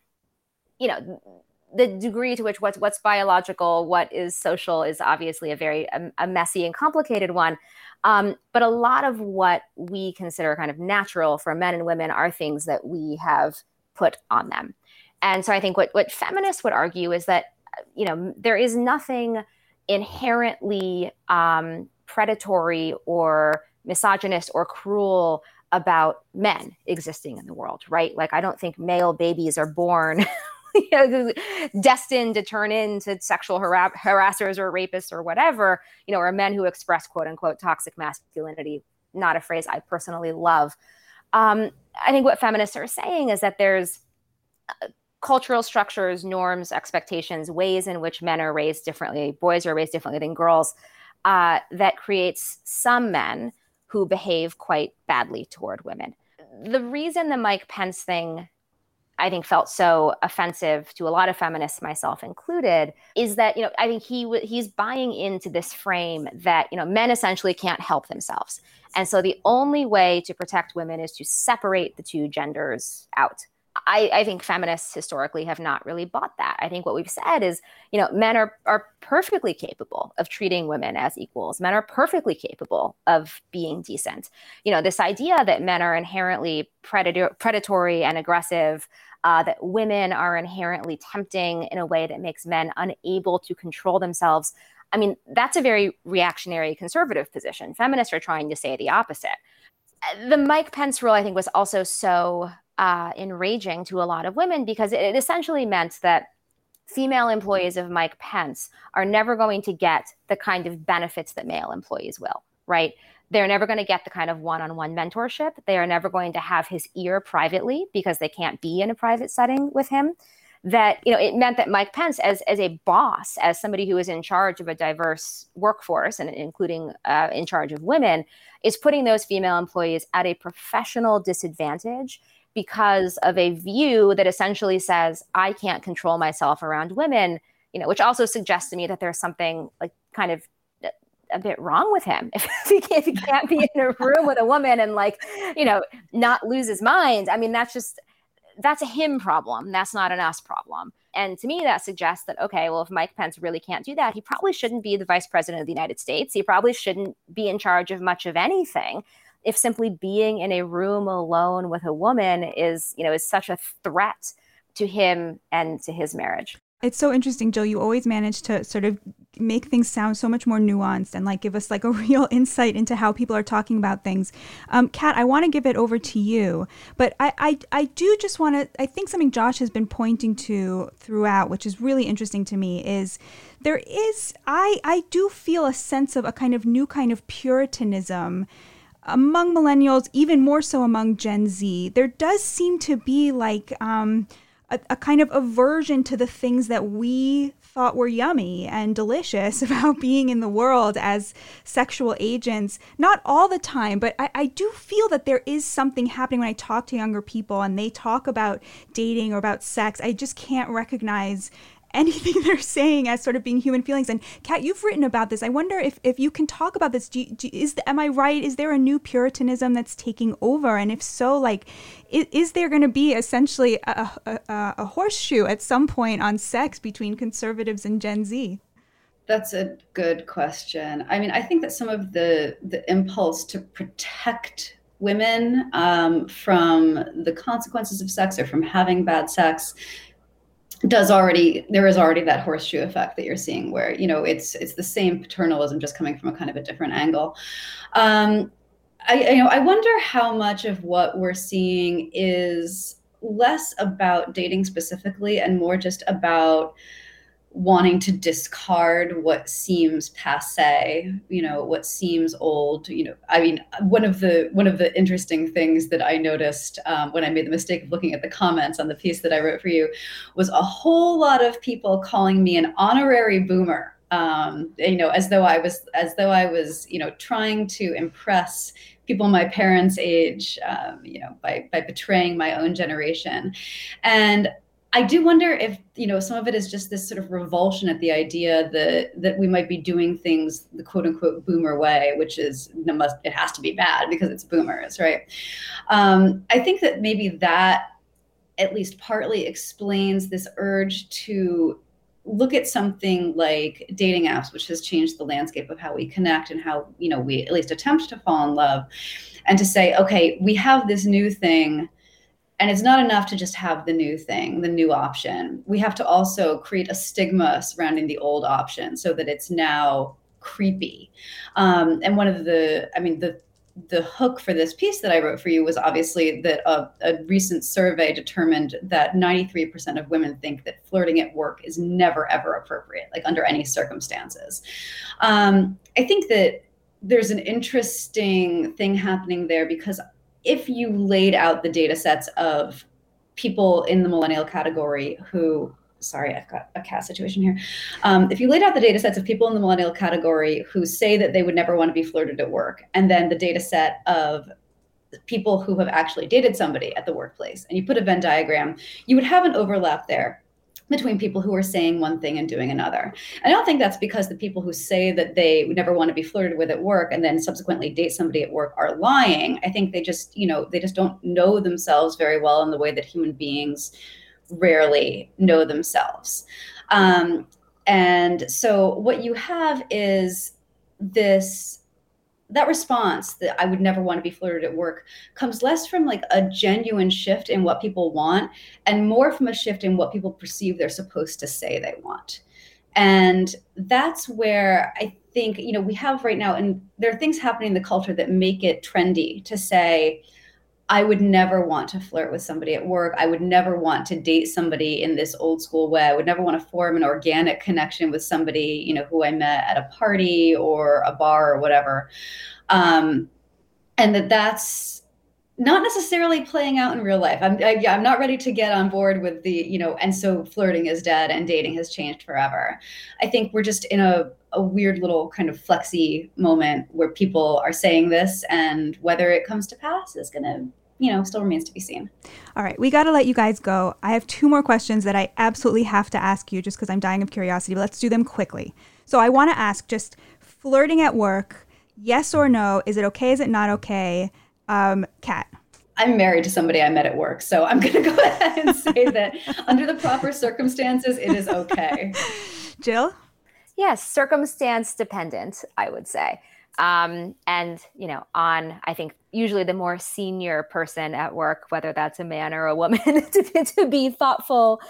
you know, the degree to which what's what's biological, what is social, is obviously a very a, a messy and complicated one. Um, but a lot of what we consider kind of natural for men and women are things that we have put on them. And so I think what what feminists would argue is that you know there is nothing inherently um, predatory or misogynist or cruel about men existing in the world, right? Like I don't think male babies are born you know, destined to turn into sexual har- harassers or rapists or whatever, you know, or men who express quote unquote toxic masculinity, not a phrase I personally love. Um, I think what feminists are saying is that there's uh, cultural structures, norms, expectations, ways in which men are raised differently, boys are raised differently than girls, uh, that creates some men who behave quite badly toward women. The reason the Mike Pence thing I think felt so offensive to a lot of feminists, myself included, is that you know I think he he's buying into this frame that you know men essentially can't help themselves, and so the only way to protect women is to separate the two genders out. I, I, think feminists historically have not really bought that. I think what we've said is, you know, men are are perfectly capable of treating women as equals. Men are perfectly capable of being decent. You know, this idea that men are inherently predator, predatory and aggressive, uh, that women are inherently tempting in a way that makes men unable to control themselves. I mean, that's a very reactionary conservative position. Feminists are trying to say the opposite. The Mike Pence rule, I think, was also so uh, enraging to a lot of women because it essentially meant that female employees of Mike Pence are never going to get the kind of benefits that male employees will, right? They're never going to get the kind of one on one mentorship. They are never going to have his ear privately because they can't be in a private setting with him. That, you know, it meant that Mike Pence, as, as a boss, as somebody who is in charge of a diverse workforce and including uh, in charge of women, is putting those female employees at a professional disadvantage because of a view that essentially says I can't control myself around women, you know, which also suggests to me that there's something like kind of uh, a bit wrong with him. If he, if he can't be in a room with a woman and like you know not lose his mind i mean that's just that's a him problem. That's not an us problem. And to me that suggests that okay well if mike pence really can't do that he probably shouldn't be the vice president of the united states. He probably shouldn't be in charge of much of anything if simply being in a room alone with a woman is, you know, is such a threat to him and to his marriage. It's so interesting, Jill. You always manage to sort of make things sound so much more nuanced and like give us like a real insight into how people are talking about things. Um, Kat, I want to give it over to you, but I, I, I do just want to. I think something Josh has been pointing to throughout, which is really interesting to me, is there is I I do feel a sense of a kind of new kind of puritanism among millennials, even more so among Gen Z, there does seem to be like um, a, a, kind of aversion to the things that we thought were yummy and delicious about being in the world as sexual agents. Not all the time, but I, I do feel that there is something happening when I talk to younger people and they talk about dating or about sex. I just can't recognize anything they're saying as sort of being human feelings. And Kat, you've written about this. I wonder if, if you can talk about this. Do, do is am I right? Is there a new Puritanism that's taking over? And if so, like, is, is there going to be essentially a, a, a horseshoe at some point on sex between conservatives and Gen Z? That's a good question. I mean, I think that some of the the impulse to protect women um, from the consequences of sex or from having bad sex does already there is already that horseshoe effect that you're seeing where you know it's it's the same paternalism just coming from a kind of a different angle. Um i you know i wonder how much of what we're seeing is less about dating specifically and more just about wanting to discard what seems passe you know what seems old you know i mean one of the one of the interesting things that i noticed um, when i made the mistake of looking at the comments on the piece that i wrote for you was a whole lot of people calling me an honorary boomer um, you know as though i was as though i was you know trying to impress people my parents age um, you know by by betraying my own generation. And I do wonder if you know some of it is just this sort of revulsion at the idea that that we might be doing things the quote unquote boomer way, which is it must it has to be bad because it's boomers, right? Um, I think that maybe that at least partly explains this urge to look at something like dating apps, which has changed the landscape of how we connect and how you know we at least attempt to fall in love, and to say, okay, we have this new thing and it's not enough to just have the new thing, the new option. We have to also create a stigma surrounding the old option so that it's now creepy. Um, and one of the, I mean, the the hook for this piece that I wrote for you was obviously that a, a recent survey determined that 93% of women think that flirting at work is never ever appropriate, like under any circumstances. Um, I think that there's an interesting thing happening there because if you laid out the data sets of people in the millennial category who sorry, I've got a cat situation here. Um, if you laid out the data sets of people in the millennial category who say that they would never want to be flirted at work, and then the data set of people who have actually dated somebody at the workplace, and you put a Venn diagram, you would have an overlap there between people who are saying one thing and doing another. I don't think that's because the people who say that they never want to be flirted with at work and then subsequently date somebody at work are lying. I think they just, you know, they just don't know themselves very well in the way that human beings rarely know themselves. Um, and so what you have is this that response that I would never want to be flirted at work comes less from like a genuine shift in what people want and more from a shift in what people perceive they're supposed to say they want. And that's where I think, you know, we have right now, and there are things happening in the culture that make it trendy to say, I would never want to flirt with somebody at work. I would never want to date somebody in this old school way. I would never want to form an organic connection with somebody, you know, who I met at a party or a bar or whatever. Um, and that that's not necessarily playing out in real life. I'm I, yeah, I'm not ready to get on board with the you know, and so flirting is dead and dating has changed forever. I think we're just in a a weird little kind of flexy moment where people are saying this, and whether it comes to pass is going to you know, still remains to be seen. All right, we got to let you guys go. I have two more questions that I absolutely have to ask you just because I'm dying of curiosity, but let's do them quickly. So I want to ask just flirting at work, yes or no? Is it okay? Is it not okay? Um, Kat. I'm married to somebody I met at work, so I'm going to go ahead and say that under the proper circumstances, it is okay. Jill? Yes, circumstance dependent, I would say. Um, and, you know, on, I think, usually the more senior person at work, whether that's a man or a woman, to, to be thoughtful,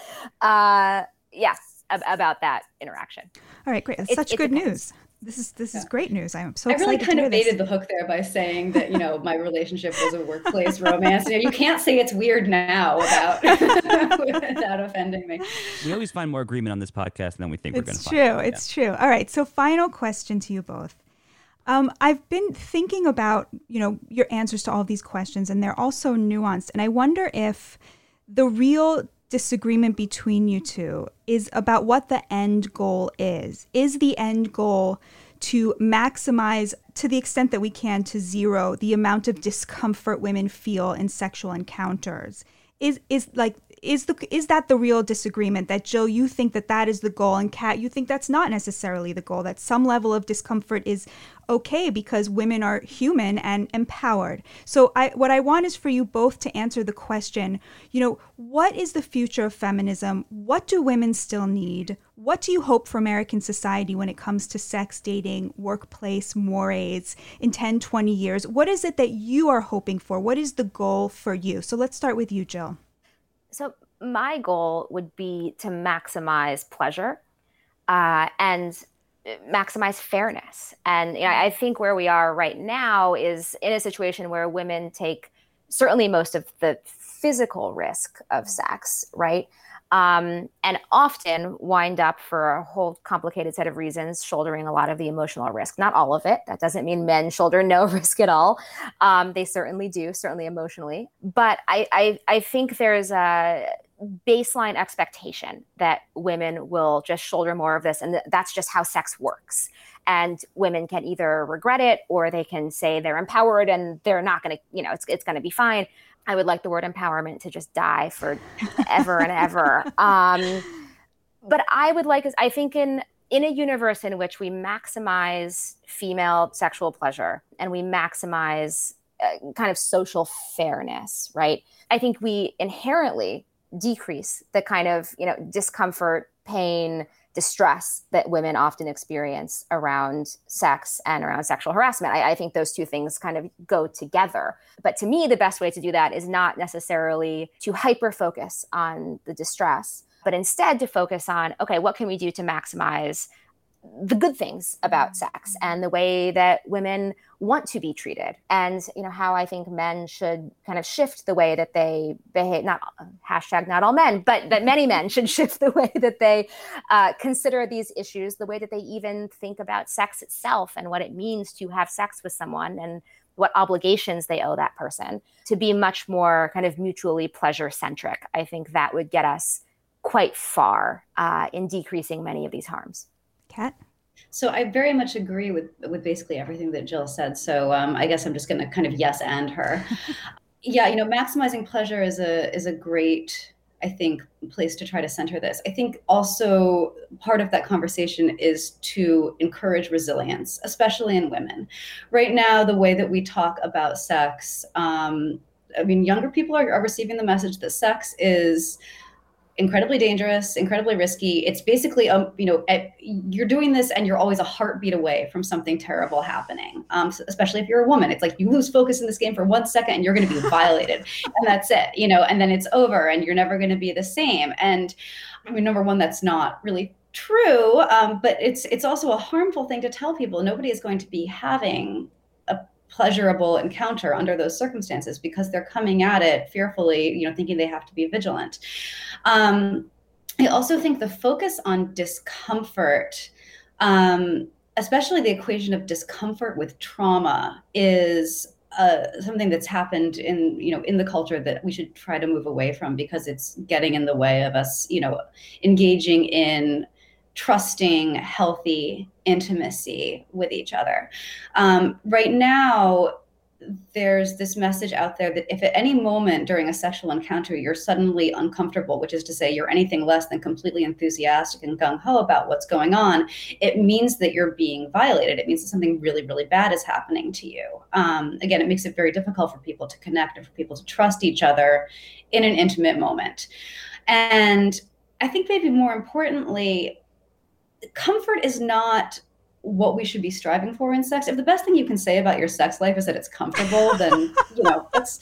uh, yes, ab- about that interaction. All right, great. That's it, such it good depends. news. This is this yeah. is great news. I'm so I really kind of baited the hook there by saying that you know my relationship was a workplace romance. You, know, you can't say it's weird now without without offending me. We always find more agreement on this podcast than we think it's we're going to find. It's true. It's true. All right. So final question to you both. Um, I've been thinking about, you know, your answers to all these questions, and they're also nuanced. And I wonder if the real disagreement between you two is about what the end goal is. Is the end goal to maximize, to the extent that we can, to zero the amount of discomfort women feel in sexual encounters? Is is like is the is that the real disagreement that Jill you think that that is the goal and Kat you think that's not necessarily the goal that some level of discomfort is okay because women are human and empowered. So I what I want is for you both to answer the question, you know, what is the future of feminism? What do women still need? What do you hope for American society when it comes to sex, dating, workplace, mores in 10, 20 years? What is it that you are hoping for? What is the goal for you? So let's start with you, Jill. So, my goal would be to maximize pleasure uh, and uh, maximize fairness. And you know, I think where we are right now is in a situation where women take certainly most of the physical risk of sex, right? Um, and often wind up for a whole complicated set of reasons shouldering a lot of the emotional risk. Not all of it. That doesn't mean men shoulder no risk at all. Um, they certainly do certainly emotionally. But I, I, I think there's a baseline expectation that women will just shoulder more of this and th- that's just how sex works and women can either regret it or they can say they're empowered and they're not going to you know it's, it's going to be fine I would like the word empowerment to just die for ever and ever. Um, but I would like, I think in in a universe in which we maximize female sexual pleasure and we maximize uh, kind of social fairness, right? I think we inherently decrease the kind of you know discomfort, pain, distress that women often experience around sex and around sexual harassment. I, I, think those two things kind of go together. But to me, the best way to do that is not necessarily to hyper focus on the distress, but instead to focus on okay, what can we do to maximize the good things about sex and the way that women want to be treated and you know how i think men should kind of shift the way that they behave not hashtag not all men but that many men should shift the way that they uh, consider these issues the way that they even think about sex itself and what it means to have sex with someone and what obligations they owe that person, to be much more kind of mutually pleasure centric. I think that would get us quite far uh, in decreasing many of these harms. Kat? So I very much agree with with basically everything that Jill said. So um, I guess I'm just going to kind of yes and her. yeah, you know, maximizing pleasure is a is a great I think place to try to center this. I think also part of that conversation is to encourage resilience, especially in women. Right now, the way that we talk about sex, um, I mean, younger people are, are receiving the message that sex is incredibly dangerous, incredibly risky. It's basically, um, you know, at, you're doing this and you're always a heartbeat away from something terrible happening. Um, especially if you're a woman, it's like you lose focus in this game for one second and you're going to be violated, and that's it, you know, and then it's over and you're never going to be the same. And I mean, number one, that's not really true, um, but it's it's also a harmful thing to tell people. Nobody is going to be having pleasurable encounter under those circumstances because they're coming at it fearfully, you know, thinking they have to be vigilant. Um, I also think the focus on discomfort, um, especially the equation of discomfort with trauma, is uh, something that's happened in you know in the culture that we should try to move away from because it's getting in the way of us you know engaging in trusting, healthy intimacy with each other. Um, right now, there's this message out there that if at any moment during a sexual encounter you're suddenly uncomfortable, which is to say you're anything less than completely enthusiastic and gung ho about what's going on, it means that you're being violated. It means that something really, really bad is happening to you. Um, again, it makes it very difficult for people to connect and for people to trust each other in an intimate moment. And I think maybe more importantly, comfort is not what we should be striving for in sex. If the best thing you can say about your sex life is that it's comfortable, then you know that's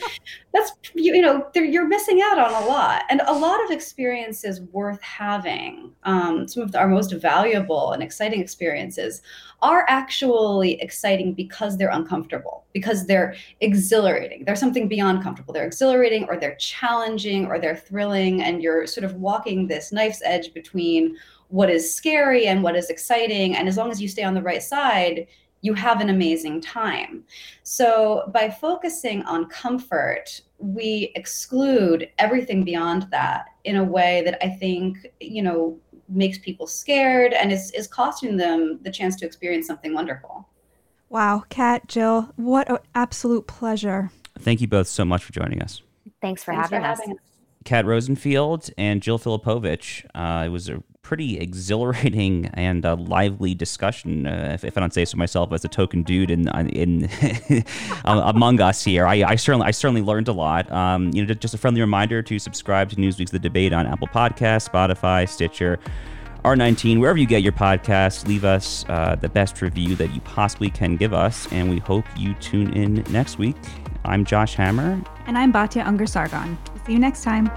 that's you, you know you're missing out on a lot, and a lot of experiences worth having. Um, some of the, our most valuable and exciting experiences are actually exciting because they're uncomfortable, because they're exhilarating. They're something beyond comfortable. They're exhilarating, or they're challenging, or they're thrilling, and you're sort of walking this knife's edge between what is scary and what is exciting. And as long as you stay on the right side, you have an amazing time. So by focusing on comfort, we exclude everything beyond that in a way that I think, you know, makes people scared and is, is costing them the chance to experience something wonderful. Wow, Kat, Jill, what an absolute pleasure. Thank you both so much for joining us. Thanks for, Thanks having, for us. having us. Kat Rosenfield and Jill Filipovic. Uh, it was a pretty exhilarating and uh, lively discussion, uh, if, if, I don't say so myself, as a token dude in uh, in among us here. I, I, certainly I certainly learned a lot. Um, you know, just a friendly reminder to subscribe to Newsweek's The Debate on Apple Podcasts, Spotify, Stitcher. Art19, wherever you get your podcasts, leave us uh, the best review that you possibly can give us, and we hope you tune in next week. I'm Josh Hammer. And I'm Batya Ungar Sargon. See you next time.